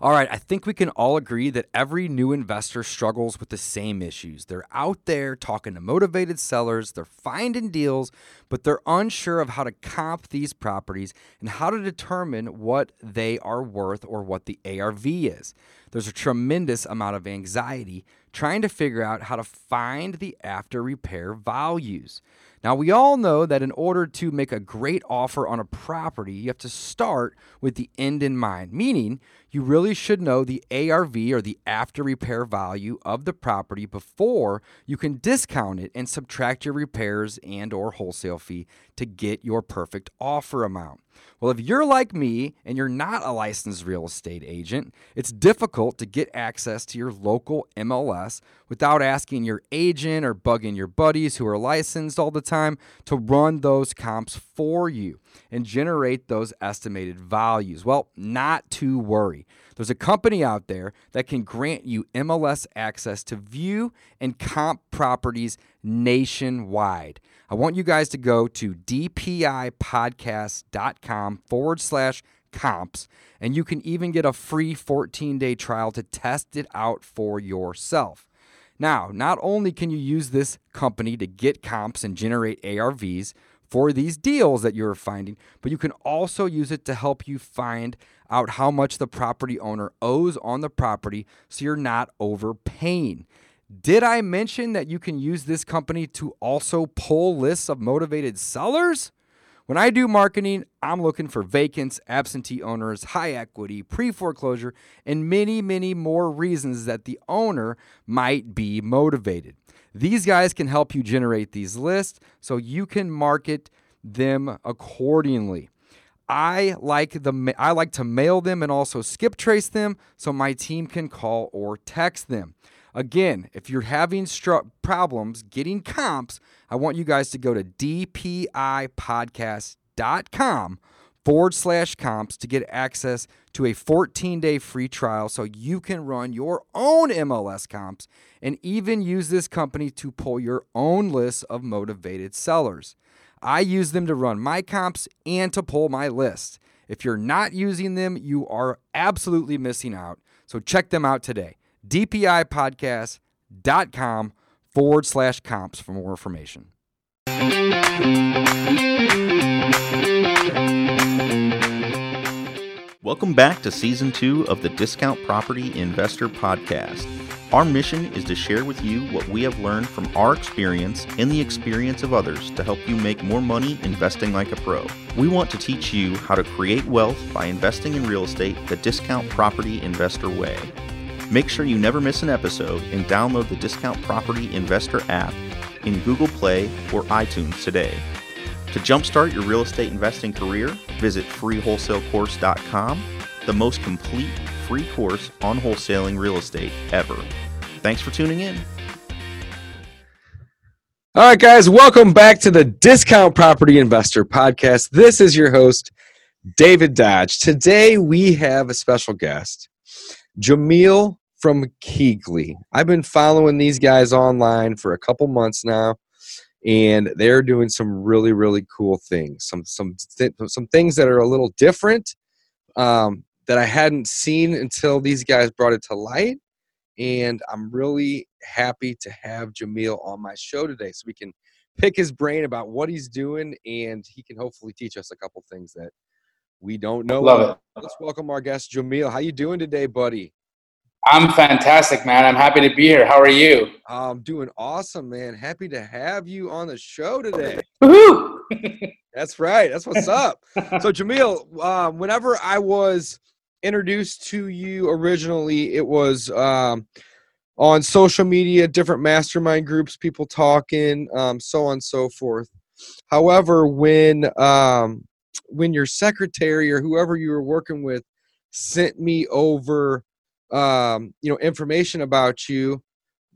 All right, I think we can all agree that every new investor struggles with the same issues. They're out there talking to motivated sellers, they're finding deals, but they're unsure of how to comp these properties and how to determine what they are worth or what the ARV is. There's a tremendous amount of anxiety trying to figure out how to find the after repair values. Now, we all know that in order to make a great offer on a property, you have to start with the end in mind, meaning you really should know the ARV or the after repair value of the property before you can discount it and subtract your repairs and or wholesale fee to get your perfect offer amount. Well, if you're like me and you're not a licensed real estate agent, it's difficult to get access to your local MLS without asking your agent or bugging your buddies who are licensed all the time to run those comps for you and generate those estimated values. Well, not to worry. There's a company out there that can grant you MLS access to view and comp properties nationwide. I want you guys to go to dpipodcast.com forward slash comps, and you can even get a free 14 day trial to test it out for yourself. Now, not only can you use this company to get comps and generate ARVs for these deals that you're finding, but you can also use it to help you find out how much the property owner owes on the property so you're not overpaying. Did I mention that you can use this company to also pull lists of motivated sellers? When I do marketing, I'm looking for vacants, absentee owners, high equity, pre foreclosure, and many, many more reasons that the owner might be motivated. These guys can help you generate these lists so you can market them accordingly. I like the I like to mail them and also skip trace them so my team can call or text them. Again, if you're having problems getting comps, I want you guys to go to dpipodcast.com forward slash comps to get access to a 14 day free trial so you can run your own MLS comps and even use this company to pull your own list of motivated sellers. I use them to run my comps and to pull my list. If you're not using them, you are absolutely missing out. So check them out today dpipodcast.com forward slash comps for more information. Welcome back to season two of the Discount Property Investor Podcast. Our mission is to share with you what we have learned from our experience and the experience of others to help you make more money investing like a pro. We want to teach you how to create wealth by investing in real estate the discount property investor way. Make sure you never miss an episode and download the Discount Property Investor app in Google Play or iTunes today. To jumpstart your real estate investing career, visit freewholesalecourse.com, the most complete free course on wholesaling real estate ever. Thanks for tuning in. All right, guys, welcome back to the Discount Property Investor Podcast. This is your host, David Dodge. Today we have a special guest. Jamil from KeyGlee. I've been following these guys online for a couple months now, and they're doing some really, really cool things. Some some th- some things that are a little different um, that I hadn't seen until these guys brought it to light. And I'm really happy to have Jamil on my show today, so we can pick his brain about what he's doing, and he can hopefully teach us a couple things that we don't know. Love it. Let's welcome our guest, Jamil. How you doing today, buddy? I'm fantastic, man. I'm happy to be here. How are you? I'm doing awesome, man. Happy to have you on the show today. Woohoo! That's right. That's what's up. So, Jamil, um, whenever I was introduced to you originally, it was um, on social media, different mastermind groups, people talking, um, so on and so forth. However, when um, when your secretary or whoever you were working with sent me over um, you know information about you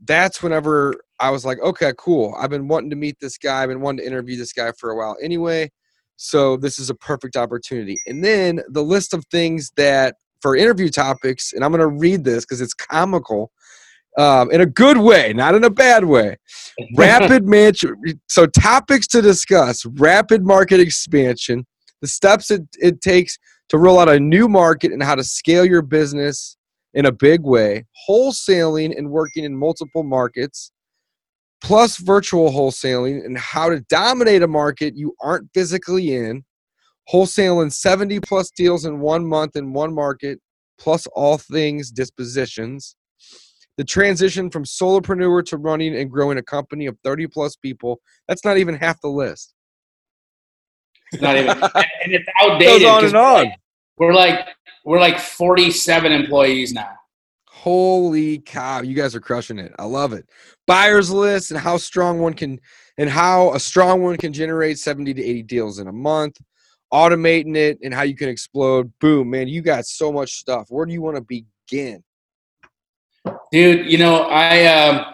that's whenever i was like okay cool. I've been wanting to meet this guy. I've been wanting to interview this guy for a while anyway so this is a perfect opportunity. And then the list of things that for interview topics and i'm going to read this because it's comical um, in a good way not in a bad way. Rapid mansion so topics to discuss rapid market expansion the steps it, it takes to roll out a new market and how to scale your business in a big way, wholesaling and working in multiple markets, plus virtual wholesaling and how to dominate a market you aren't physically in, wholesaling 70 plus deals in one month in one market, plus all things dispositions. The transition from solopreneur to running and growing a company of 30 plus people, that's not even half the list. It's not even, and it's outdated. Goes on and on. We're like, we're like 47 employees now. Holy cow, you guys are crushing it. I love it. Buyers list and how strong one can and how a strong one can generate 70 to 80 deals in a month, automating it and how you can explode. Boom, man, you got so much stuff. Where do you want to begin? Dude, you know, I um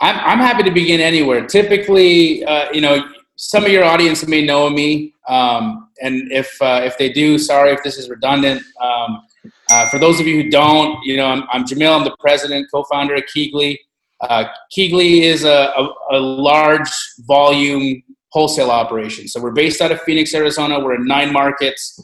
I'm I'm happy to begin anywhere. Typically, uh, you know, some of your audience may know me, um, and if uh, if they do, sorry if this is redundant. Um, uh, for those of you who don't, you know, I'm, I'm Jamil. I'm the president, co-founder of KeyGlee. Uh, KeyGlee is a, a, a, large volume wholesale operation. So we're based out of Phoenix, Arizona. We're in nine markets: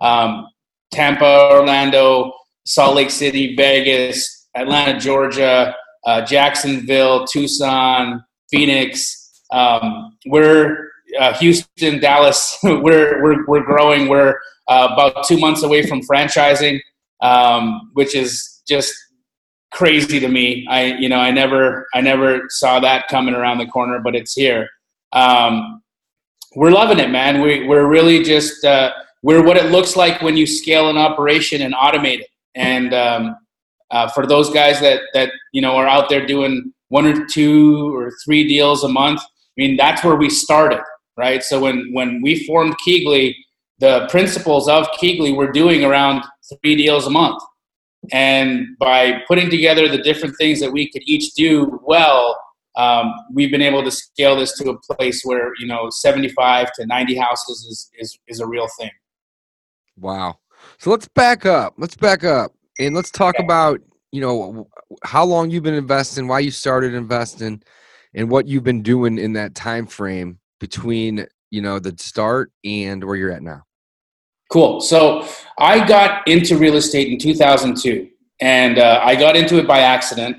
um, Tampa, Orlando, Salt Lake City, Vegas, Atlanta, Georgia, uh, Jacksonville, Tucson, Phoenix. Um, we're uh, Houston, Dallas. we're, we're we're growing. We're uh, about two months away from franchising um, which is just crazy to me. I you know I never I never saw that coming around the corner, but it's here. Um, we're loving it, man. We we're really just uh, we're what it looks like when you scale an operation and automate it. And um, uh, for those guys that that you know are out there doing one or two or three deals a month, mean that's where we started, right? So when when we formed KeyGlee, the principles of KeyGlee were doing around three deals a month. And by putting together the different things that we could each do well, um, we've been able to scale this to a place where you know 75 to 90 houses is is, is a real thing. Wow. So let's back up. Let's back up and let's talk okay. about you know how long you've been investing, why you started investing, and what you've been doing in that time frame between you know the start and where you're at now. Cool. So I got into real estate in 2002, and uh, I got into it by accident.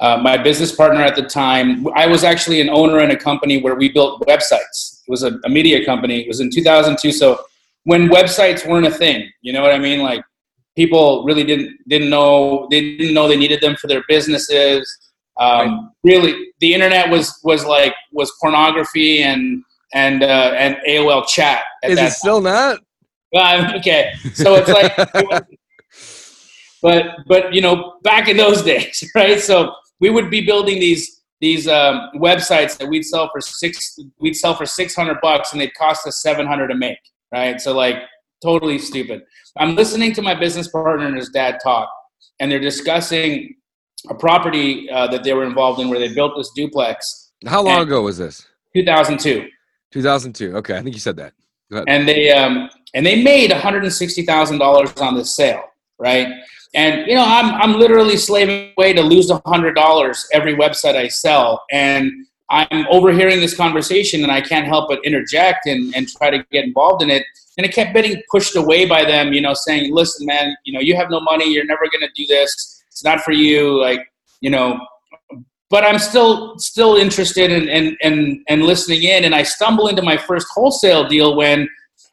Uh, my business partner at the time, I was actually an owner in a company where we built websites. It was a, a media company. It was in 2002. So when websites weren't a thing, you know what I mean? Like people really didn't didn't know they didn't know they needed them for their businesses. Um, right. Really, the internet was was like was pornography and and uh, and AOL chat. Is it still not? Um, okay, so it's like, but but you know, back in those days, right? So we would be building these these um, websites that we'd sell for six we'd sell for six hundred bucks, and they'd cost us seven hundred to make, right? So like totally stupid. I'm listening to my business partner and his dad talk, and they're discussing a property uh, that they were involved in where they built this duplex. How long ago was this? 2002. 2002. Okay, I think you said that. And they um, and they made one hundred and sixty thousand dollars on this sale, right? And you know, I'm I'm literally slaving away to lose hundred dollars every website I sell, and I'm overhearing this conversation, and I can't help but interject and and try to get involved in it. And it kept getting pushed away by them, you know, saying, "Listen, man, you know, you have no money. You're never going to do this. It's not for you." Like, you know, but I'm still still interested in and in, in, in, listening in. And I stumble into my first wholesale deal when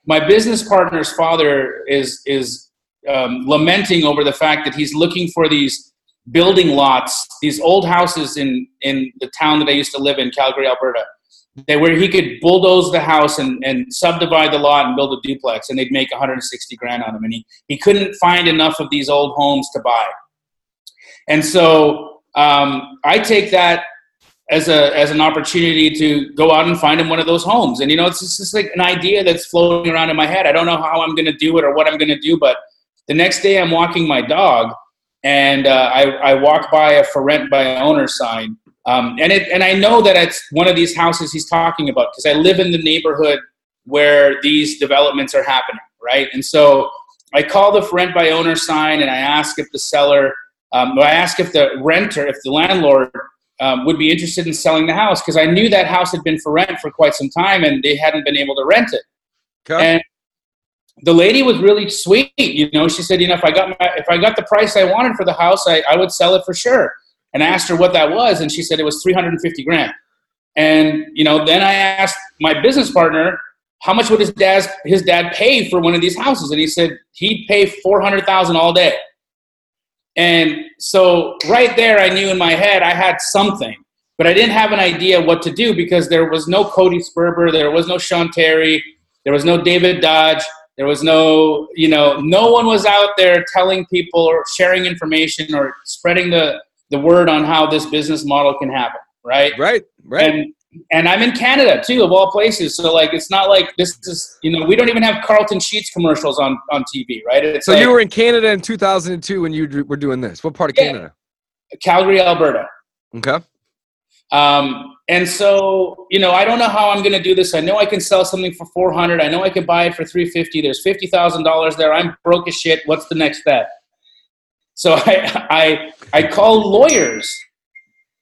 my business partner's father is is um, lamenting over the fact that he's looking for these building lots, these old houses in in the town that I used to live in, Calgary, Alberta. That where he could bulldoze the house and, and subdivide the lot and build a duplex, and they'd make 160 grand on them. And he, he couldn't find enough of these old homes to buy. And so um, I take that as a as an opportunity to go out and find him one of those homes. And you know, it's just like an idea that's floating around in my head. I don't know how I'm going to do it or what I'm going to do, but the next day I'm walking my dog, and uh, I, I walk by a for rent by owner sign, um, and it and I know that it's one of these houses he's talking about because I live in the neighborhood where these developments are happening, right? And so I call the for rent by owner sign and I ask if the seller um, I asked if the renter, if the landlord um, would be interested in selling the house because I knew that house had been for rent for quite some time and they hadn't been able to rent it. Okay. And the lady was really sweet. You know, she said, you know, if I got my, if I got the price I wanted for the house, I, I would sell it for sure. And I asked her what that was, and she said it was 350 grand. And you know, then I asked my business partner, how much would his dad his dad pay for one of these houses? And he said he'd pay 400,000 all day. And so right there, I knew in my head I had something, but I didn't have an idea what to do because there was no Cody Sperber, there was no Sean Terry, there was no David Dodge, there was no, you know, no one was out there telling people or sharing information or spreading the, the word on how this business model can happen, right? Right, right. And and I'm in Canada too, of all places. So like, it's not like this is you know we don't even have Carleton Sheets commercials on on TV, right? It's so like you were in Canada in 2002 when you were doing this. What part of Yeah. Canada? Calgary, Alberta. Okay. Um, and so you know I don't know how I'm going to do this. I know I can sell something for 400. I know I can buy it for 350. There's fifty thousand dollars there. I'm broke as shit. What's the next step? So I I I call lawyers.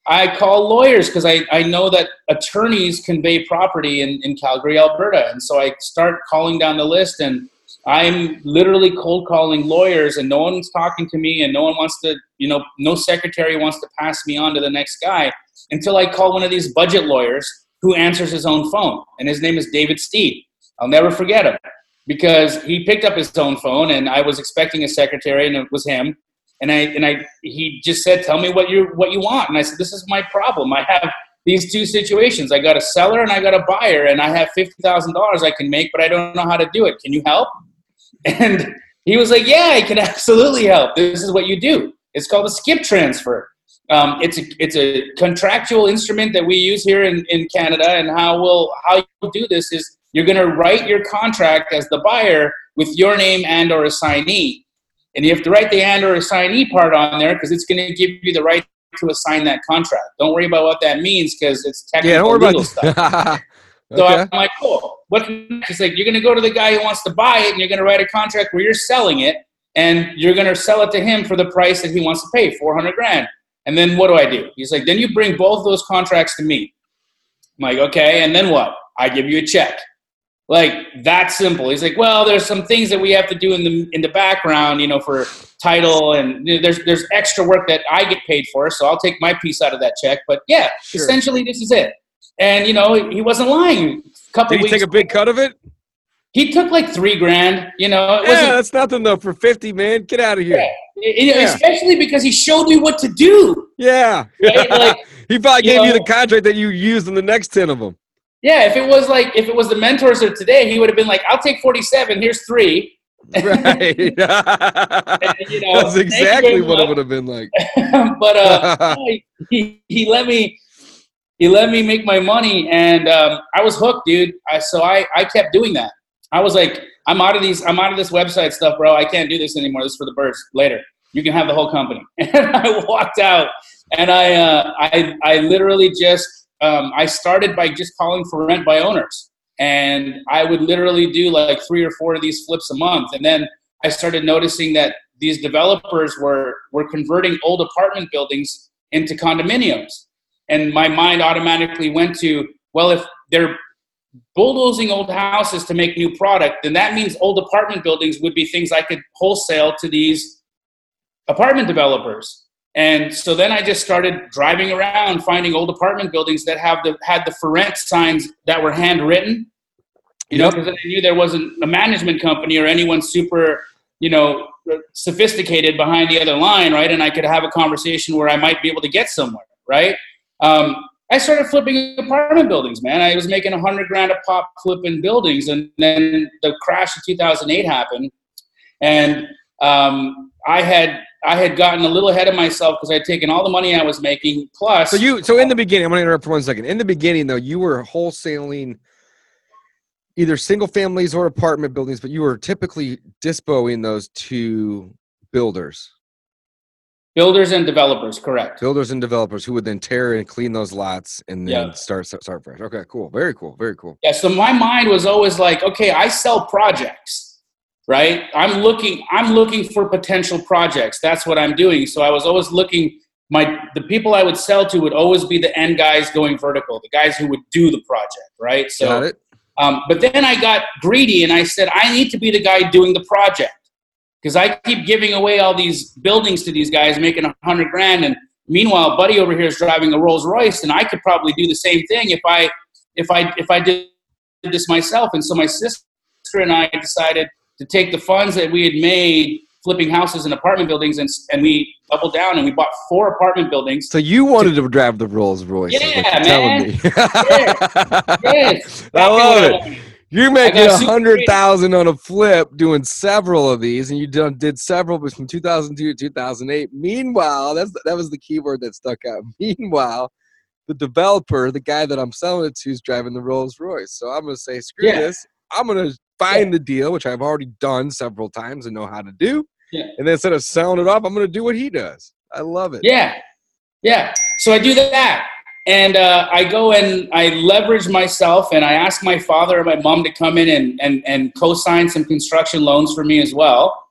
I call lawyers because I, I know that attorneys convey property in, in Calgary, Alberta. And so I start calling down the list and I'm literally cold calling lawyers and no one's talking to me and no one wants to, you know, no secretary wants to pass me on to the next guy until I call one of these budget lawyers who answers his own phone. And his name is David Steed. I'll never forget him because he picked up his own phone and I was expecting a secretary and it was him and I and I he just said, "Tell me what you what you want." And I said, "This is my problem. I have these two situations. I got a seller and I got a buyer, and I have fifty thousand dollars I can make, but I don't know how to do it. Can you help?" And he was like, "Yeah, I can absolutely help. This is what you do. It's called a skip transfer. Um, it's a it's a contractual instrument that we use here in, in Canada. And how will how you do this is you're going to write your contract as the buyer with your name and or assignee." And you have to write the and or assignee part on there because it's going to give you the right to assign that contract. Don't worry about what that means because it's technical Yeah, don't worry legal stuff. okay. So I'm like, cool. What's next? It's like you're going to go to the guy who wants to buy it, and you're going to write a contract where you're selling it, and you're going to sell it to him for the price that he wants to pay, 400 grand. And then what do I do? He's like, then you bring both those contracts to me. I'm like, okay. And then what? I give you a check. Like that simple. He's like, well, there's some things that we have to do in the in the background, you know, for title, and there's there's extra work that I get paid for, so I'll take my piece out of that check. But yeah, Sure. essentially, this is it. And you know, he wasn't lying. A couple Did he weeks take a big cut of it? he took like three grand. You know, it Yeah, that's nothing though for 50, man. Get out of here. you know, Yeah. especially because he showed me what to do. Yeah. Right? Like, he probably you gave you know- the contract that you used in the next 10 of them. Yeah, if it was like if it was the mentors of today, he would have been like, "I'll take forty-seven. Here's three. Right. And, you know, That's exactly what it would have been like. but uh, he, he let me he let me make my money and um, i was hooked dude I, so I, I kept doing that i was like i'm out of these i'm out of this website stuff bro i can't do this anymore this is for the birds later you can have the whole company and i walked out and i uh, i i literally just um, i started by just calling for rent by owners. And i would literally do like three or four of these flips a month. And then i started noticing that these developers were were converting old apartment buildings into condominiums. And my mind automatically went to well if they're bulldozing old houses to make new product then that means old apartment buildings would be things i could wholesale to these apartment developers and so then i just started driving around finding old apartment buildings that have the had the for rent signs that were handwritten. You know because i knew there wasn't a management company or anyone super you know sophisticated behind the other line right? And i could have a conversation where i might be able to get somewhere right? Um, i started flipping apartment buildings man. I was making a hundred grand a pop flipping buildings and then the crash of 2008 happened. And um, i had i had gotten a little ahead of myself because i'd taken all the money i was making plus So you so in the beginning, I'm gonna interrupt for one second. In the beginning though, you were wholesaling either single families or apartment buildings, but you were typically dispoing those to builders. builders and developers correct Builders and developers who would then tear and clean those lots and then Yeah. start start fresh. Okay, cool. Very cool. Very cool. Yeah, so my mind was always like, okay, I sell projects, right? I'm looking I'm looking for potential projects. That's what I'm doing. So I was always looking my the people I would sell to would always be the end guys going vertical, the guys who would do the project, right? Got So it? Um, but then I got greedy and I said, I need to be the guy doing the project because I keep giving away all these buildings to these guys, making a hundred grand, and meanwhile, Buddy over here is driving a Rolls Royce, and I could probably do the same thing if I if I if I did this myself. And so my sister and I decided to take the funds that we had made flipping houses and apartment buildings, and, and we doubled down and we bought four apartment buildings. So you wanted to drive the Rolls Royce? Yeah, man. yes. yes. I love it. You're making a hundred thousand on a flip, doing several of these, and you done, did several from 2002 to 2008. Meanwhile, that's that was the keyword that stuck out. Meanwhile, the developer, the guy that I'm selling it to, is driving the Rolls Royce. So I'm gonna say, screw yeah. this. I'm gonna find yeah. the deal, which I've already done several times and know how to do. Yeah. And then instead of selling it off, I'm gonna do what he does. I love it. Yeah. Yeah. So I do that. And uh, I go and I leverage myself and I ask my father and my mom to come in and, and, and co sign some construction loans for me as well.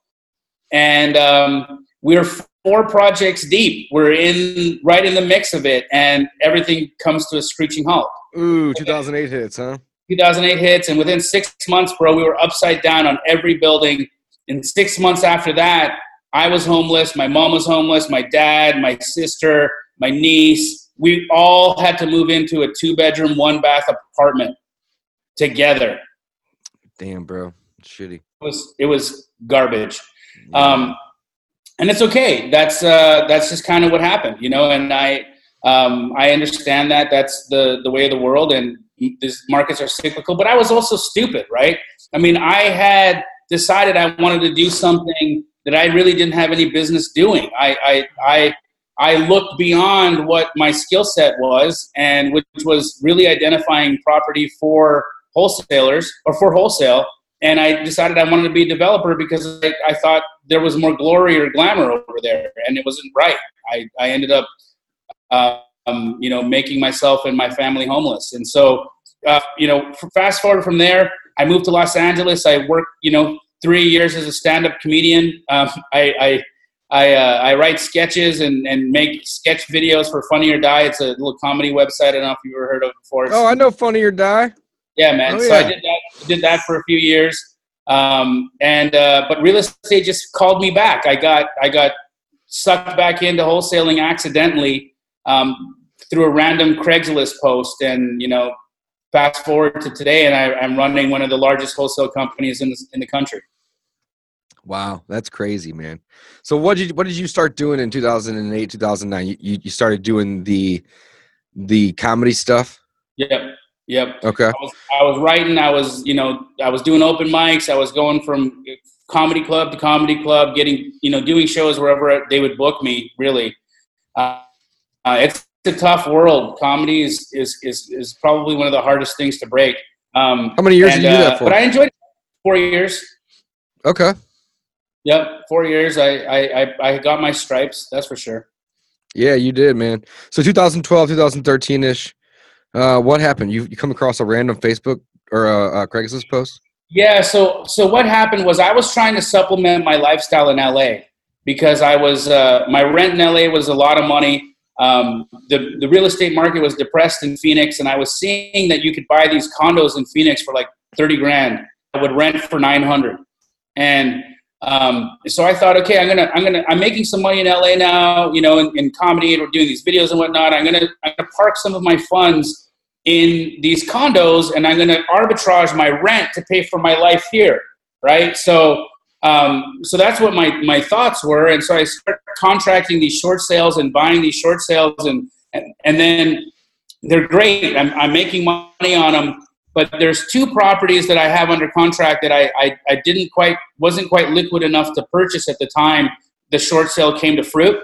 And um, we're four projects deep. We're in right in the mix of it, and everything comes to a screeching halt. Ooh, 2008 hits, huh? 2008 hits, and within six months, bro, we were upside down on every building. In six months after that, I was homeless. My mom was homeless. My dad, my sister, my niece we all had to move into a two bedroom, one bath apartment together. Damn, bro, shitty. It was it was garbage, yeah. um, and it's okay. That's uh, that's just kind of what happened, you know. And I um, I understand that that's the the way of the world, and these markets are cyclical. But I was also stupid, right? I mean, I had decided I wanted to do something that I really didn't have any business doing. I I, I I looked beyond what my skill set was, and which was really identifying property for wholesalers or for wholesale. And I decided I wanted to be a developer because I, I thought there was more glory or glamour over there, and it wasn't right. I, I ended up, uh, um, you know, making myself and my family homeless. And so, uh, you know, fast forward from there, I moved to Los Angeles. I worked, you know, three years as a stand-up comedian. Um, I, I I, uh, I write sketches and, and make sketch videos for Funny or Die. It's a little comedy website. I don't know if you've ever heard of it before. Oh, I know Funny or Die. Yeah, man. Oh, so yeah. I did that. Did that for a few years. Um, and uh, but real estate just called me back. I got I got sucked back into wholesaling accidentally um, through a random Craigslist post, and you know, fast forward to today, and I, I'm running one of the largest wholesale companies in the, in the country. Wow, that's crazy, man. So what did you, what did you start doing in 2008, 2009? You, you, you started doing the the comedy stuff? Yep. Yep. Okay. I was, I was writing, I was, you know, I was doing open mics, I was going from comedy club to comedy club, getting, you know, doing shows wherever they would book me, really. Uh, uh, it's a tough world. Comedy is, is, is, is probably one of the hardest things to break. Um, How many years and, did you do that uh, for? But I enjoyed it. Four years. Okay. Yep, four years. I, I, I got my stripes. That's for sure. Yeah, you did, man. So 2012, 2013 ish. Uh, what happened? You you come across a random Facebook or a, a Craigslist post? Yeah. So so what happened was I was trying to supplement my lifestyle in LA because I was uh, my rent in LA was a lot of money. Um, the the real estate market was depressed in Phoenix, and I was seeing that you could buy these condos in Phoenix for like thirty grand. I would rent for nine hundred, and um, so I thought, okay, I'm gonna, I'm gonna, I'm making some money in LA now, you know, in, in comedy, and we're doing these videos and whatnot. I'm gonna, I'm gonna park some of my funds in these condos, and I'm gonna arbitrage my rent to pay for my life here, right? So, um, so that's what my my thoughts were, and so I started contracting these short sales and buying these short sales, and and, and then they're great. I'm, I'm making money on them but there's two properties that I have under contract that I, I, I didn't quite wasn't quite liquid enough to purchase at the time the short sale came to fruit.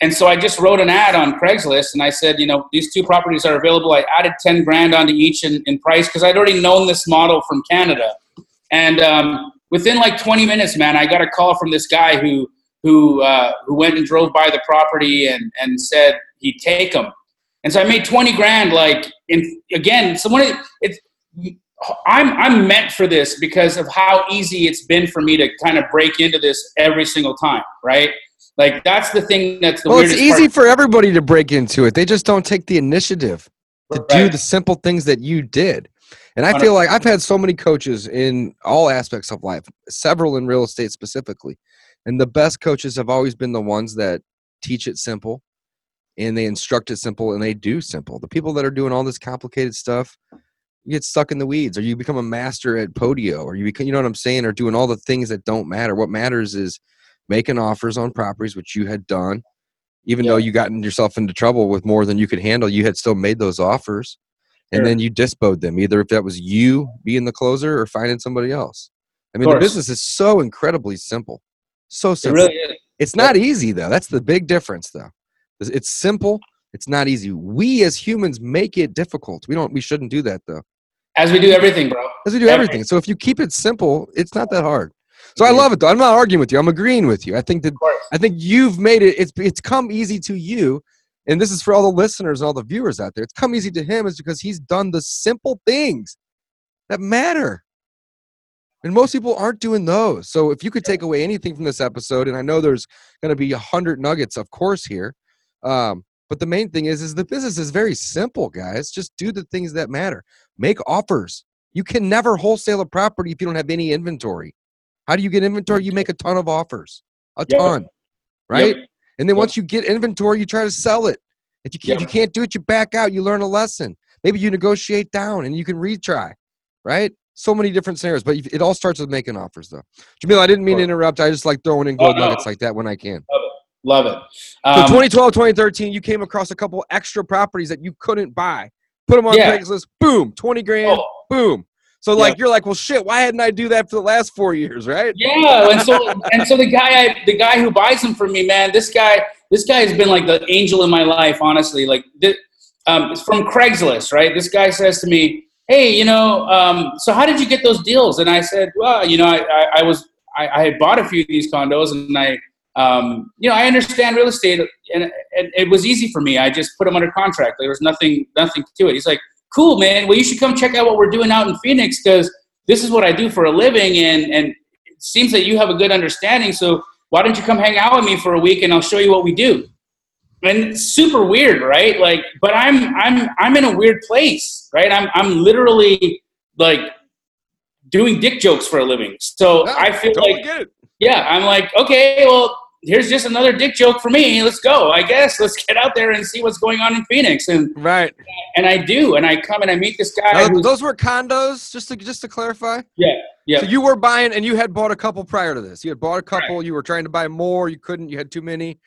And so I just wrote an ad on Craigslist and I said, you know, these two properties are available. I added 10 grand onto each in, in price because I'd already known this model from Canada. And um, within like 20 minutes, man, I got a call from this guy who who uh, who went and drove by the property and, and said he'd take them. And so I made 20 grand, like in again, someone it's I'm I'm meant for this because of how easy it's been for me to kind of break into this every single time, right? Like that's the thing that's the well. It's easy for everybody to break into it. They just don't take the initiative to right. do the simple things that you did. And I feel like I've had so many coaches in all aspects of life, several in real estate specifically. And the best coaches have always been the ones that teach it simple and they instruct it simple and they do simple. The people that are doing all this complicated stuff, you get stuck in the weeds or you become a master at podio or you become, you know what I'm saying, or doing all the things that don't matter. What matters is making offers on properties, which you had done. Even Yeah. though you gotten yourself into trouble with more than you could handle, you had still made those offers and Sure. then you disposed them either if that was you being the closer or finding somebody else i mean the business is so incredibly simple so It simple. really is. it's not easy though. That's the big difference though. It's- simple. It's not easy. We as humans make it difficult. We don't we shouldn't do that though. As we do everything, bro. because we do everything. So if you keep it simple it's not that hard. So i mm-hmm. love it though. I'm not arguing with you. I'm agreeing with you. I think that I think you've made it. It's it's come easy to you, and this is for all the listeners and all the viewers out there. It's come easy to him is because he's done the simple things that matter, and most people aren't doing those. So if you could take away anything from this episode, and I know there's going to be a hundred nuggets, of course, here. Um, but the main thing is, is the business is very simple, guys. Just do the things that matter. Make offers. You can never wholesale a property if you don't have any inventory. How do you get inventory? You make a ton of offers, a Yep. ton, right? Yep. And then once you get inventory, you try to sell it. If you can't, Yep. you can't do it, you back out. You learn a lesson. Maybe you negotiate down and you can retry, right? So many different scenarios, but it all starts with making offers, though. Jamil, I didn't mean to interrupt. I just like throwing in Oh, gold no. nuggets like that when I can. Love it. So Um, 2012, 2013, you came across a couple extra properties that you couldn't buy. Put them on Yeah. Craigslist. Boom, 20 grand. oh, Boom. So like you're like, well, shit. Why hadn't I do that for the last four years, right? Yeah, and so and so the guy I, the guy who buys them for me, man, this guy this guy has been like the angel in my life, honestly. Like thi- um, it's from Craigslist, right? This guy says to me, "Hey, you know, um, so how did you get those deals?" And I said, "Well, you know, I, I, I was I, I had bought a few of these condos, and I." Um, you know, I understand real estate, and, and it was easy for me. I just put them under contract. There was nothing, nothing to it. He's like, "Cool, man. Well, you should come check out what we're doing out in Phoenix because this is what I do for a living, and and it seems that you have a good understanding. So why don't you come hang out with me for a week and I'll show you what we do? And super weird, right? Like, but I'm I'm I'm in a weird place, right? I'm I'm literally like doing dick jokes for a living. So No, I feel totally like it. yeah, I'm like, okay, well, here's just another dick joke for me. Let's go. I guess let's get out there and see what's going on in Phoenix. And Right. and I do, and I come and I meet this guy. Now, those were condos, just to just to clarify. yeah, yeah. So you were buying, and you had bought a couple prior to this. You had bought a couple. You were trying to buy more. You couldn't. You had too many.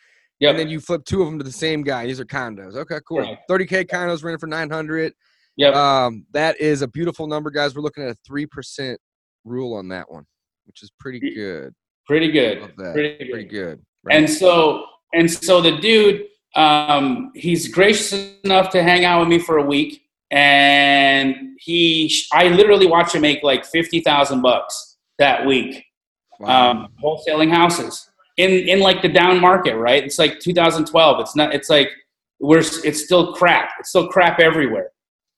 Yep. And then you flip two of them to the same guy. These are condos. Okay, cool. Correct. 30k condos rented for 900. Yep. Um, that is a beautiful number, guys. We're looking at a three percent rule on that one, which is pretty good. pretty good. Love that. Pretty good. Pretty good. Right. And so and so the dude, um, he's gracious enough to hang out with me for a week, and he, I literally watched him make like fifty thousand bucks that week, Wow. um, wholesaling houses in in like the down market, right? It's like 2012. It's not. It's like we're. It's still crap. It's still crap everywhere,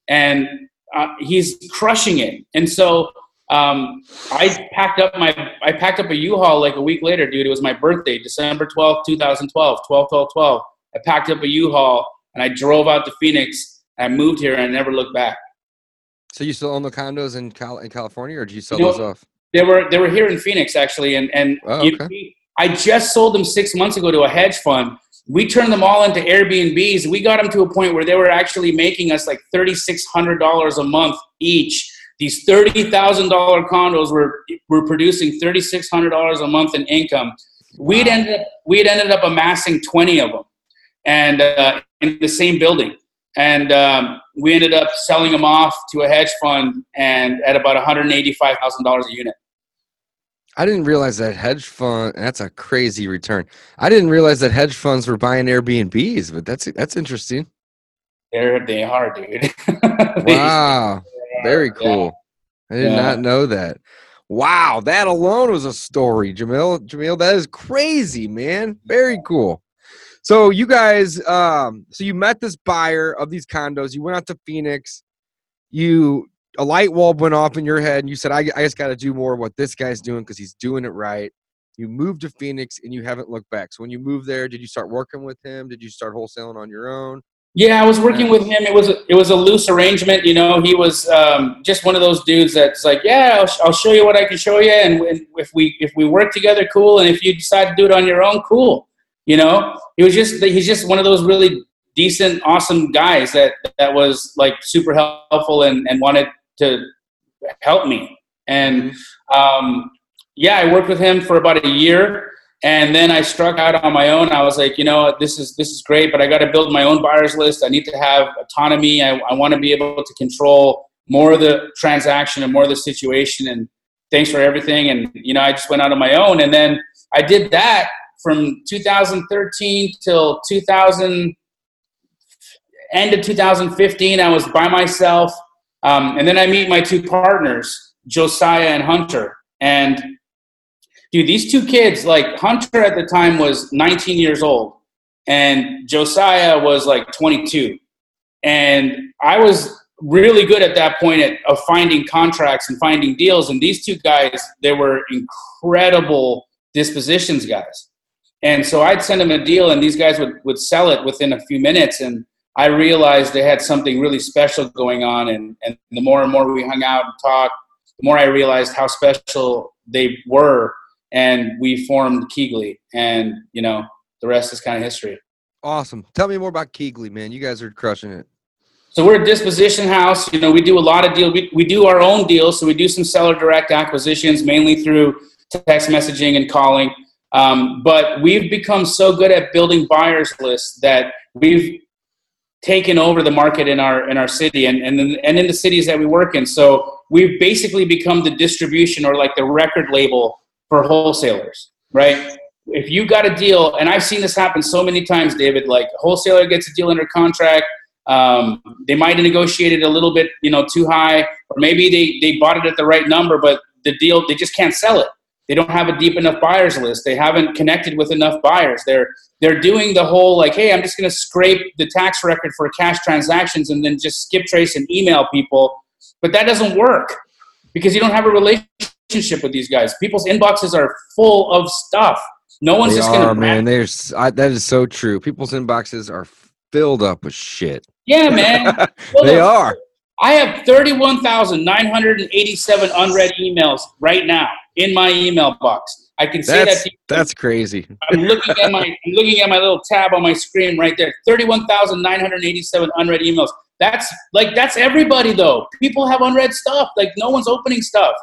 and uh, he's crushing it. And so um, I packed up my I packed up a U-Haul like a week later, dude. It was my birthday, December 12th, 2012, 12, 12, 12. I packed up a U-Haul and I drove out to Phoenix. I moved here and I never looked back. so you still own the condos in Cal- in California, or did you sell You know- those off? They were they were here in Phoenix actually, and and Oh, you- okay. I just sold them six months ago to a hedge fund. We turned them all into Airbnbs. We got them to a point where they were actually making us like thirty six hundred dollars a month each. These thirty thousand dollar condos were were producing thirty six hundred dollars a month in income. We'd ended up, we'd ended up amassing twenty of them, and uh, in the same building. And um, we ended up selling them off to a hedge fund, and at about one hundred eighty five thousand dollars a unit. I didn't realize that hedge fund. That's a crazy return. I didn't realize that hedge funds were buying Airbnbs, but that's that's interesting. They're they are, dude. Wow, very yeah. cool. I did Yeah. not know that. Wow, that alone was a story, Jamil. Jamil, that is crazy, man. Very cool. So you guys, um, so you met this buyer of these condos. You went out to Phoenix. You a light bulb went off in your head, and you said, "I, I just got to do more of what this guy's doing because he's doing it right." You moved to Phoenix, and you haven't looked back. So when you moved there, did you start working with him? Did you start wholesaling on your own? Yeah, I was working with him. It was a, it was a loose arrangement. You know, he was um, just one of those dudes that's like, yeah, I'll, I'll, show you what I can show you, and if we if we work together, cool. And if you decide to do it on your own, cool. You know, he was just he's just one of those really decent, awesome guys that that was like super helpful and and wanted to help me. And um, yeah, I worked with him for about a year and then I struck out on my own. I was like, you know, this is this is great, but I got to build my own buyers list. I need to have autonomy. I, I want to be able to control more of the transaction and more of the situation. And thanks for everything. And you know, I just went out on my own, and then I did that from 2013 till 2000 end of 2015. I was by myself, um, and then I meet my two partners, Josiah and Hunter, and dude, these two kids, like Hunter at the time was 19 years old, and Josiah was like 22. And I was really good at that point at, of finding contracts and finding deals. And these two guys, they were incredible dispositions guys. And so I'd send them a deal, and these guys would, would sell it within a few minutes. And I realized they had something really special going on. And, and the more and more we hung out and talked, the more I realized how special they were and we formed KeyGlee, and you know the rest is kind of history. Awesome. Tell me more about KeyGlee, man. You guys are crushing it. So we're a disposition house. You know, we do a lot of deals. We, we do our own deals. So we do some seller direct acquisitions, mainly through text messaging and calling. Um, but we've become so good at building buyers lists that we've taken over the market in our in our city and and in, and in the cities that we work in. So we've basically become the distribution or like the record label for wholesalers, right? If you got a deal, and I've seen this happen so many times, David, like a wholesaler gets a deal under contract, um, they might have negotiated a little bit, you know, too high, or maybe they, they bought it at the right number, but the deal, they just can't sell it. They don't have a deep enough buyers list. They haven't connected with enough buyers. They're they're doing the whole like, hey, I'm just going to scrape the tax record for cash transactions and then just skip trace and email people. But that doesn't work because you don't have a relationship with these guys. People's inboxes are full of stuff. No one's they just going to. Man, there's I, that is so true. People's inboxes are filled up with shit. Yeah, man. they are. I have 31,987 unread emails right now in my email box. I can say that's, that. That's crazy. I'm looking at my I'm looking at my little tab on my screen right there. 31,987 unread emails. That's like that's everybody though. People have unread stuff. Like no one's opening stuff.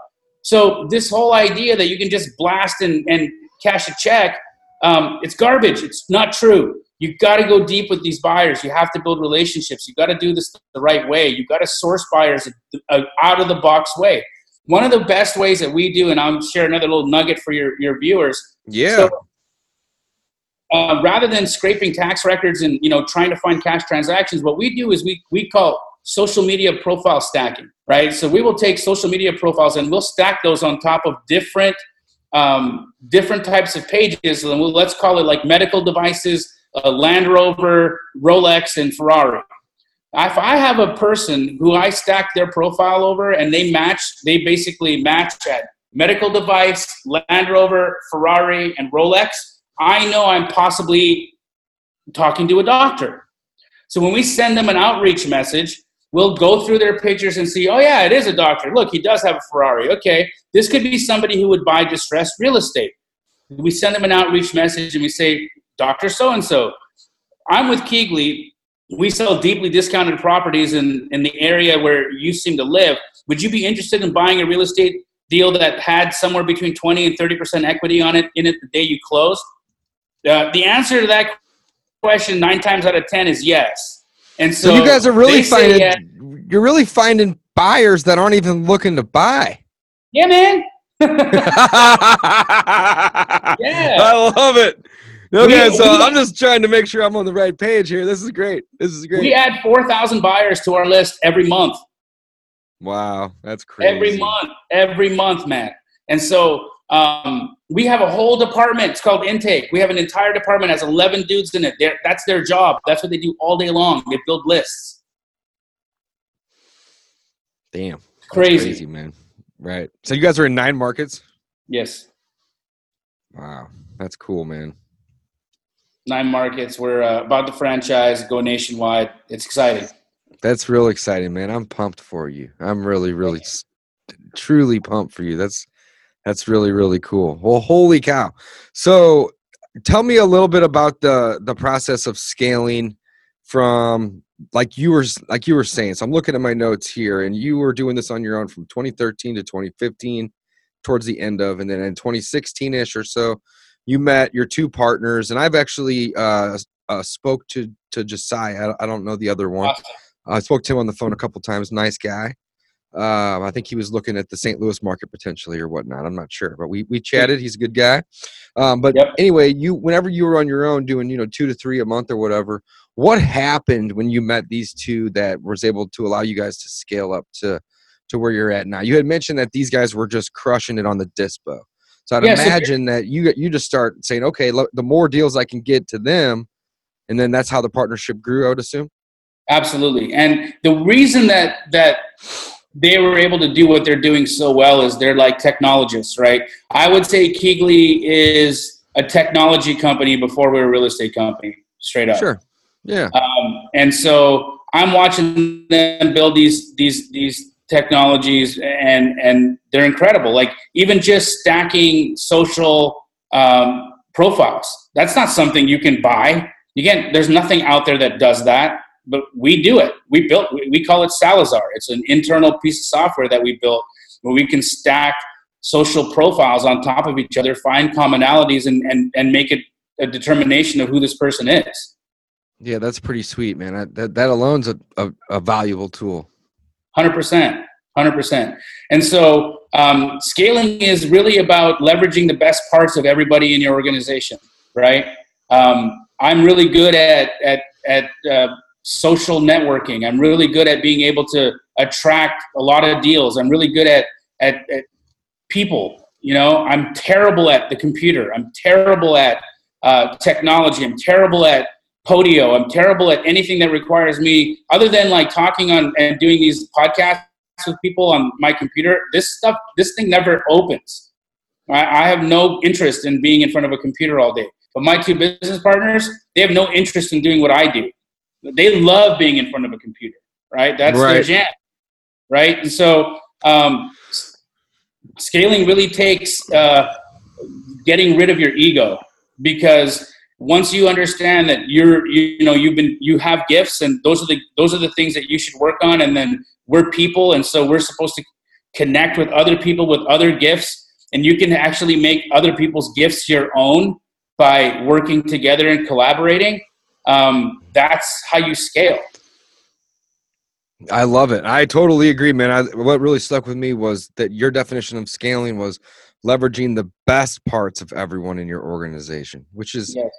So this whole idea that you can just blast and, and cash a check, um, it's garbage. It's not true. You've got to go deep with these buyers. You have to build relationships. You've got to do this the right way. You've got to source buyers out of the box way. One of the best ways that we do, and I'll share another little nugget for your, your viewers. Yeah. So, uh, rather than scraping tax records and you know trying to find cash transactions, what we do is we we call social media profile stacking, right? So we will take social media profiles and we'll stack those on top of different um, different types of pages, and we'll, let's call it like medical devices, uh, Land Rover, Rolex, and Ferrari. If I have a person who I stack their profile over and they match, they basically match at medical device, Land Rover, Ferrari, and Rolex, I know I'm possibly talking to a doctor. So when we send them an outreach message, We'll go through their pictures and see, oh, yeah, it is a doctor. Look, he does have a Ferrari. Okay, this could be somebody who would buy distressed real estate. We send them an outreach message and we say, Dr. So and so, I'm with KeyGlee. We sell deeply discounted properties in, in the area where you seem to live. Would you be interested in buying a real estate deal that had somewhere between 20 and 30% equity on it in it the day you close? Uh, the answer to that question, nine times out of 10, is yes. And so, so you guys are really finding you're really finding buyers that aren't even looking to buy. Yeah, man. yeah. I love it. Okay, we, so we, I'm just trying to make sure I'm on the right page here. This is great. This is great. We add 4,000 buyers to our list every month. Wow, that's crazy. Every month, every month, man. And so um, we have a whole department. It's called intake. We have an entire department has 11 dudes in it. They're, that's their job. That's what they do all day long. They build lists. Damn. Crazy. crazy, man. Right. So you guys are in nine markets? Yes. Wow. That's cool, man. Nine markets. We're uh, about to franchise, go nationwide. It's exciting. That's real exciting, man. I'm pumped for you. I'm really, really, truly pumped for you. That's that's really, really cool. Well, holy cow! So, tell me a little bit about the the process of scaling from like you were like you were saying. So I'm looking at my notes here, and you were doing this on your own from 2013 to 2015, towards the end of, and then in 2016ish or so, you met your two partners, and I've actually uh, uh spoke to to Josiah. I, don't know the other one. Awesome. I spoke to him on the phone a couple times. Nice guy. Um, I think he was looking at the St. Louis market potentially or whatnot. I'm not sure, but we we chatted. He's a good guy. Um, but Yep. anyway, you whenever you were on your own doing you know two to three a month or whatever, what happened when you met these two that was able to allow you guys to scale up to to where you're at now? You had mentioned that these guys were just crushing it on the dispo. So I'd Yeah, so imagine that you you just start saying, okay, look, the more deals I can get to them, and then that's how the partnership grew. I would assume. Absolutely. And the reason that that they were able to do what they're doing so well is they're like technologists, right? I would say KeyGlee is a technology company before we were a real estate company, straight up. Sure. Yeah. Um, and so I'm watching them build these these these technologies, and and they're incredible. Like even just stacking social um, profiles. That's not something you can buy. Again, there's nothing out there that does that, but we do it. We built. We we call it Salazar. It's an internal piece of software that we built where we can stack social profiles on top of each other, find commonalities, and and and make it a determination of who this person is. Yeah, that's pretty sweet, man. I, that that alone's a, a, a valuable tool. Hundred percent, hundred percent. And so um, scaling is really about leveraging the best parts of everybody in your organization, right? Um, I'm really good at at at uh, social networking. I'm really good at being able to attract a lot of deals. I'm really good at at, at people. You know, I'm terrible at the computer. I'm terrible at uh, technology. I'm terrible at Podio. I'm terrible at anything that requires me, other than like talking on and doing these podcasts with people on my computer. This stuff, this thing never opens. I, I have no interest in being in front of a computer all day. But my two business partners, they have no interest in doing what I do. They love being in front of a computer, right? That's their jam, right? And so um, scaling really takes uh, getting rid of your ego because once you understand that you're you, you know you've been you have gifts and those are the those are the things that you should work on and then we're people and so we're supposed to connect with other people with other gifts and you can actually make other people's gifts your own by working together and collaborating um, that's how you scale I love it. I totally agree, man. I, what really stuck with me was that your definition of scaling was leveraging the best parts of everyone in your organization, which is Yes.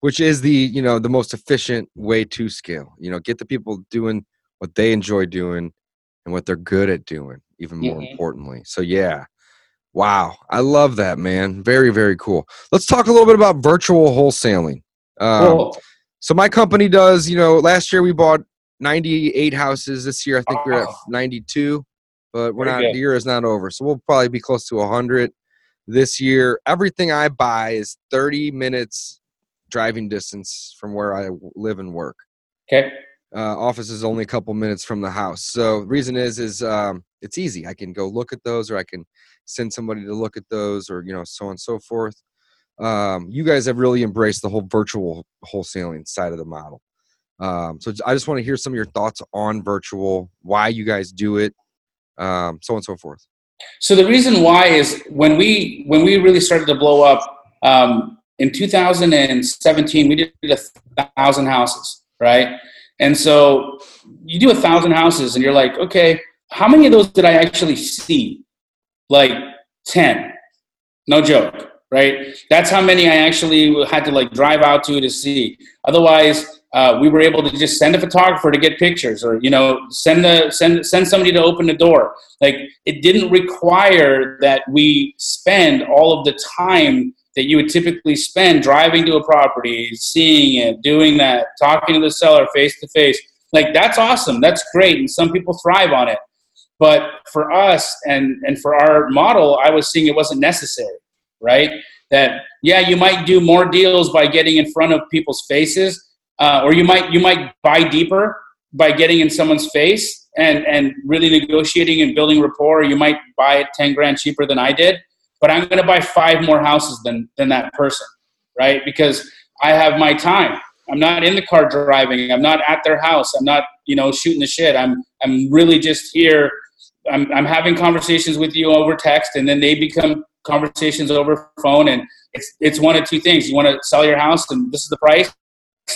Which is the you know the most efficient way to scale. You know, get the people doing what they enjoy doing and what they're good at doing. Even more Mhm. importantly, so yeah. Wow, I love that, man. Very, very cool. Let's talk a little bit about virtual wholesaling. Um, Cool. so my company does, you know, last year we bought 98 houses. This year I think we're at 92, but we're Very not good. the year is not over. So we'll probably be close to 100 this year. Everything I buy is 30 minutes driving distance from where I live and work. okay Uh, office is only a couple minutes from the house. So the reason is is um, it's easy. I can go look at those, or I can send somebody to look at those, or you know, so on and so forth. Um, you guys have really embraced the whole virtual wholesaling side of the model. Um, so I just want to hear some of your thoughts on virtual, why you guys do it, um, so on and so forth. So the reason why is when we when we really started to blow up um, in 2017, we did a thousand houses, right? And so you do a thousand houses, and you're like, okay, how many of those did I actually see? Like ten, no joke, right? That's how many I actually had to like drive out to to see. Otherwise, uh, we were able to just send a photographer to get pictures, or you know, send the send send somebody to open the door. Like it didn't require that we spend all of the time that you would typically spend driving to a property, seeing it, doing that, talking to the seller face to face. Like that's awesome. That's great, and some people thrive on it. But for us and and for our model, I was seeing it wasn't necessary, right? that yeah, you might do more deals by getting in front of people's faces, uh, or you might you might buy deeper by getting in someone's face and and really negotiating and building rapport. Or you might buy it ten grand cheaper than I did, but I'm going to buy five more houses than than that person, right? Because I have my time. I'm not in the car driving. I'm not at their house. I'm not, you know, shooting the shit. I'm I'm really just here. I'm I'm having conversations with you over text, and then they become conversations over phone. And it's it's one of two things. You want to sell your house, and this is the price,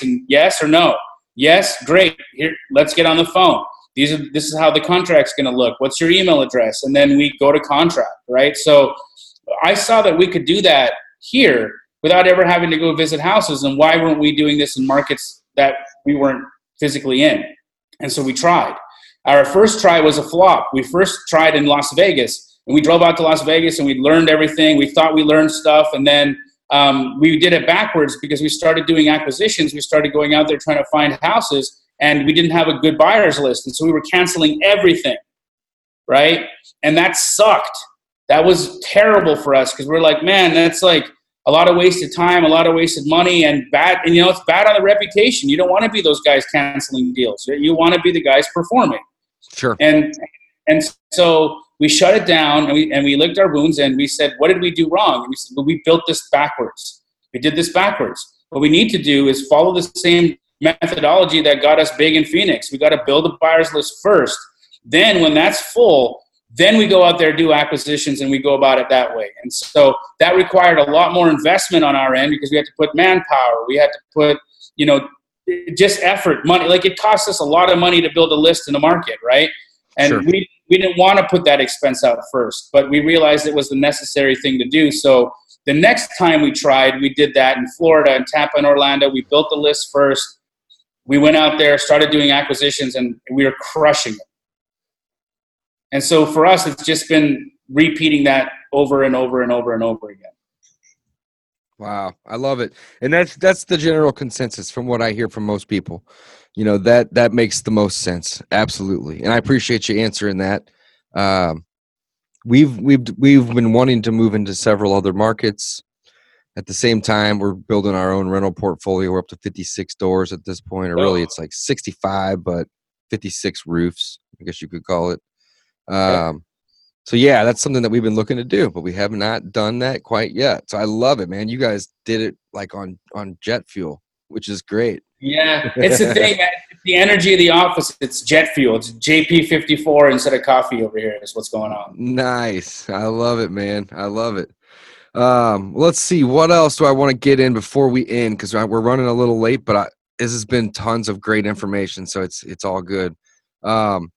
and yes or no. Yes, great. Here, let's get on the phone. These are this is how the contract's going to look. What's your email address? And then we go to contract, right? So I saw that we could do that here without ever having to go visit houses. And why weren't we doing this in markets that we weren't physically in? And so we tried. Our first try was a flop. We first tried in Las Vegas, and we drove out to Las Vegas and we learned everything. We thought we learned stuff, and then um, we did it backwards because we started doing acquisitions. We started going out there trying to find houses, and we didn't have a good buyers list, and so we were canceling everything, right? And that sucked. That was terrible for us because we're like, man, that's like a lot of wasted time, a lot of wasted money, and bad. And you know, it's bad on the reputation. You don't want to be those guys canceling deals. You want to be the guys performing. Sure. And and so we shut it down, and we and we licked our wounds, and we said, what did we do wrong? And we said, well, we built this backwards. We did this backwards. What we need to do is follow the same methodology that got us big in Phoenix. We got to build a buyers list first. Then, when that's full, then we go out there do acquisitions and we go about it that way. And so that required a lot more investment on our end because we had to put manpower, we had to put, you know, just effort, money. Like it cost us a lot of money to build a list in the market, right? And sure. we we didn't want to put that expense out first, but we realized it was the necessary thing to do. So the next time we tried, we did that in Florida and Tampa and Orlando. We built the list first. We went out there, started doing acquisitions, and we were crushing it and so for us, it's just been repeating that over and over and over and over again. Wow, I love it. And that's that's the general consensus from what I hear from most people. You know, that that makes the most sense. Absolutely. And I appreciate you answering that. Um, we've we've we've been wanting to move into several other markets. At the same time, we're building our own rental portfolio. We're up to 56 doors at this point, or really, it's like 65, but 56 roofs, I guess you could call it. Um, so yeah, that's something that we've been looking to do, but we have not done that quite yet. So I love it, man. You guys did it like on on jet fuel, which is great. Yeah, it's the thing. the energy of the office. It's jet fuel. It's JP fifty four instead of coffee over here. Is what's going on. Nice. I love it, man. I love it. Um, let's see. What else do I want to get in before we end? Because we're running a little late, but I, this has been tons of great information, so it's it's all good. Um,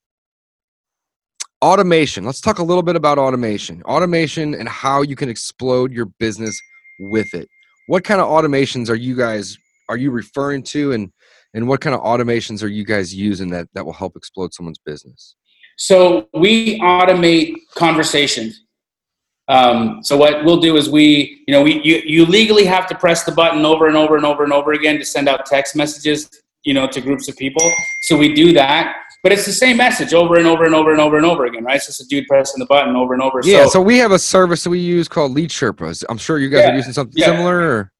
automation. Let's talk a little bit about automation. Automation and how you can explode your business with it. What kind of automations are you guys are you referring to and and what kind of automations are you guys using that that will help explode someone's business? So we automate conversations. Um, so what we'll do is we you know we you, you legally have to press the button over and over and over and over again to send out text messages you know to groups of people. So we do that but it's the same message over and over and over and over and over again, right? It's just a dude pressing the button over and over. Yeah, so, so we have a service that we use called Lead Sherpas. I'm sure you guys yeah, are using something yeah. similar. Or?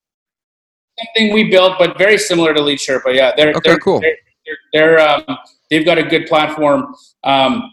Something we built, but very similar to Lead Sherpa. Yeah, they're okay, they're, cool. They're, they're, they're um, they've got a good platform. Um,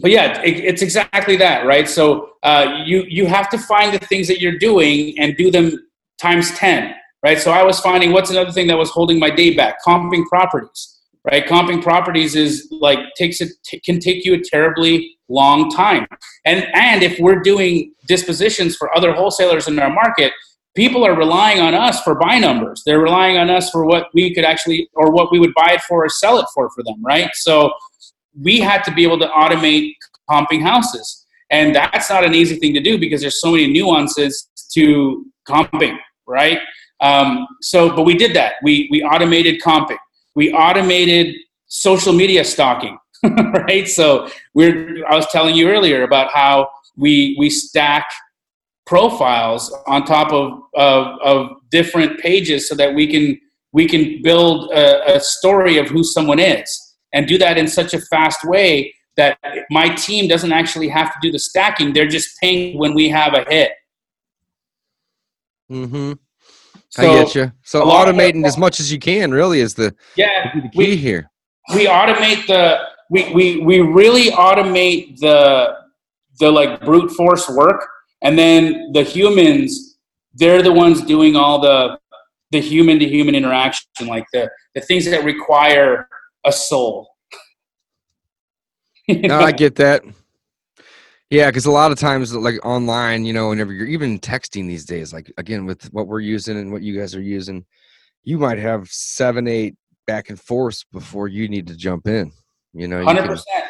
but yeah, it, it's exactly that, right? So uh, you you have to find the things that you're doing and do them times ten, right? So I was finding what's another thing that was holding my day back: comping properties right? Comping properties is like takes it can take you a terribly long time. And and if we're doing dispositions for other wholesalers in our market, people are relying on us for buy numbers. They're relying on us for what we could actually or what we would buy it for or sell it for for them, right? So we had to be able to automate comping houses. And that's not an easy thing to do because there's so many nuances to comping, right? Um, so, but we did that. We we automated comping we automated social media stalking, right? So we're, I was telling you earlier about how we, we stack profiles on top of, of, of different pages so that we can, we can build a, a story of who someone is and do that in such a fast way that my team doesn't actually have to do the stacking. They're just paying when we have a hit. Mm-hmm. So, I get you. So a lot of automating as much as you can really is the, Yeah, the key we, here. we automate the we, we we really automate the the like brute force work and then the humans they're the ones doing all the the human to human interaction like the the things that require a soul No. I get that. Yeah, because a lot of times, like online, you know, whenever you're even texting these days, like again with what we're using and what you guys are using, you might have seven, eight back and forth before you need to jump in. You know, you hundred percent,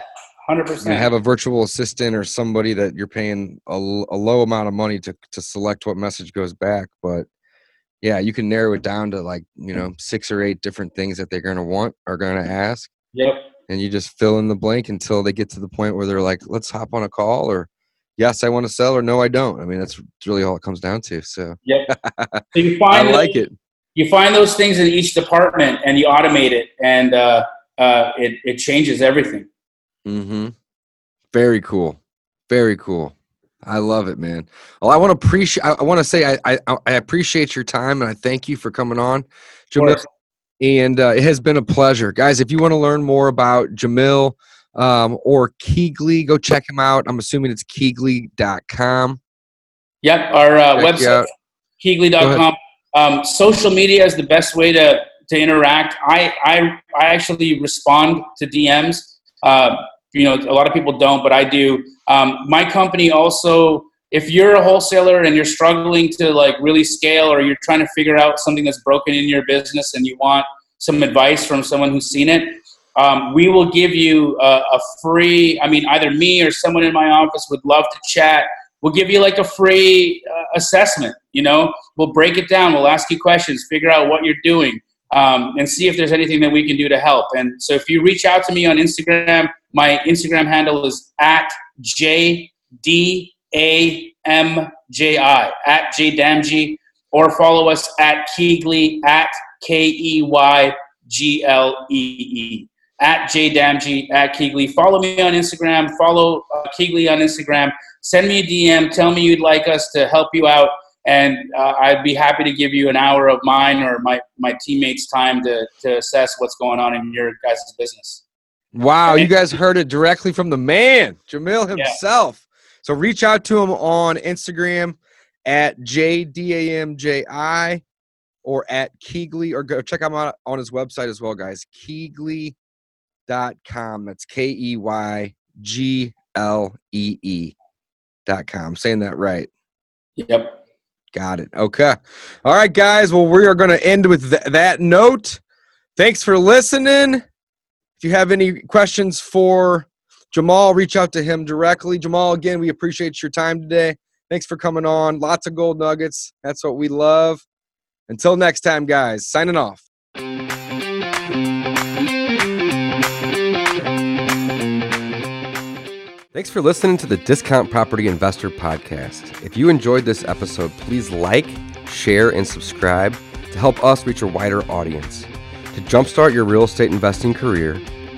hundred you percent. have a virtual assistant or somebody that you're paying a low amount of money to to select what message goes back, but yeah, you can narrow it down to like you know six or eight different things that they're going to want or going to ask Yep. And you just fill in the blank until they get to the point where they're like, "Let's hop on a call," or "Yes, I want to sell," or "No, I don't." I mean, that's really all it comes down to. So Yep. So you I find like those, it. You find those things in each department, and you automate it, and uh, uh, it it changes everything. Mm-hmm. Very cool. Very cool. I love it, man. Well, I want to appreciate. I, I want to say I, I I appreciate your time and I thank you for coming on, Jamil. And uh, it has been a pleasure, guys. If you want to learn more about Jamil um, or KeyGlee, go check him out. I'm assuming it's KeyGlee.com. Yep, our uh, website, out. KeyGlee.com. Um, social media is the best way to, to interact. I, I, I actually respond to DMs. Uh, you know, a lot of people don't, but I do. Um, my company also, if you're a wholesaler and you're struggling to like really scale or you're trying to figure out something that's broken in your business and you want some advice from someone who's seen it, um, we will give you a, a free, I mean, either me or someone in my office would love to chat. We'll give you like a free uh, assessment you know? We'll break it down. We'll ask you questions. Figure out what you're doing um, and see if there's anything that we can do to help. And so if you reach out to me on instagram my instagram handle is at jdamji at jdamji or follow us at KeyGlee at k-e-y-g-l-e-e at jdamji at KeyGlee follow me on instagram follow uh, KeyGlee on instagram send me a DM. Tell me you'd like us to help you out, and uh, I'd be happy to give you an hour of mine or my my teammates' time to to assess what's going on in your guys' business. Wow, you guys heard it directly from the man, Jamil Yeah. So reach out to him on Instagram at JDAMJI or at KeyGlee or go check him out on his website as well, guys. KeyGlee.com. That's K E Y G L E E dot com. I'm saying that right. Yep. Got it. Okay. All right, guys. Well, we are going to end with th- that note. Thanks for listening. If you have any questions for Jamal, reach out to him directly. Jamal, again, we appreciate your time today. Thanks for coming on. Lots of gold nuggets. That's what we love. Until next time, guys, signing off. Thanks for listening to the Discount Property Investor Podcast. If you enjoyed this episode, please like, share, and subscribe to help us reach a wider audience. To jumpstart your real estate investing career,